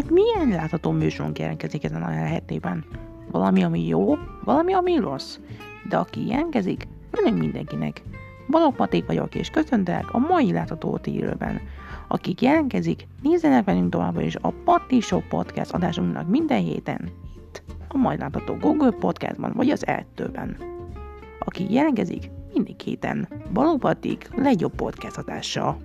Önök milyen látható műsorunk jelentkezik ezen a hetében? Valami, ami jó, valami, ami rossz. De aki jelentkezik, önök mindenkinek. Balogh Maték vagyok, és köszöntelek a mai látható tírőben. Akik jelentkezik, nézzenek velünk továbbra is a Patti Show Podcast adásunknak minden héten, itt, a majd látható Google Podcastban, vagy az eltőben. Aki jelentkezik, mindig héten. Balogh Maték legjobb podcast adása.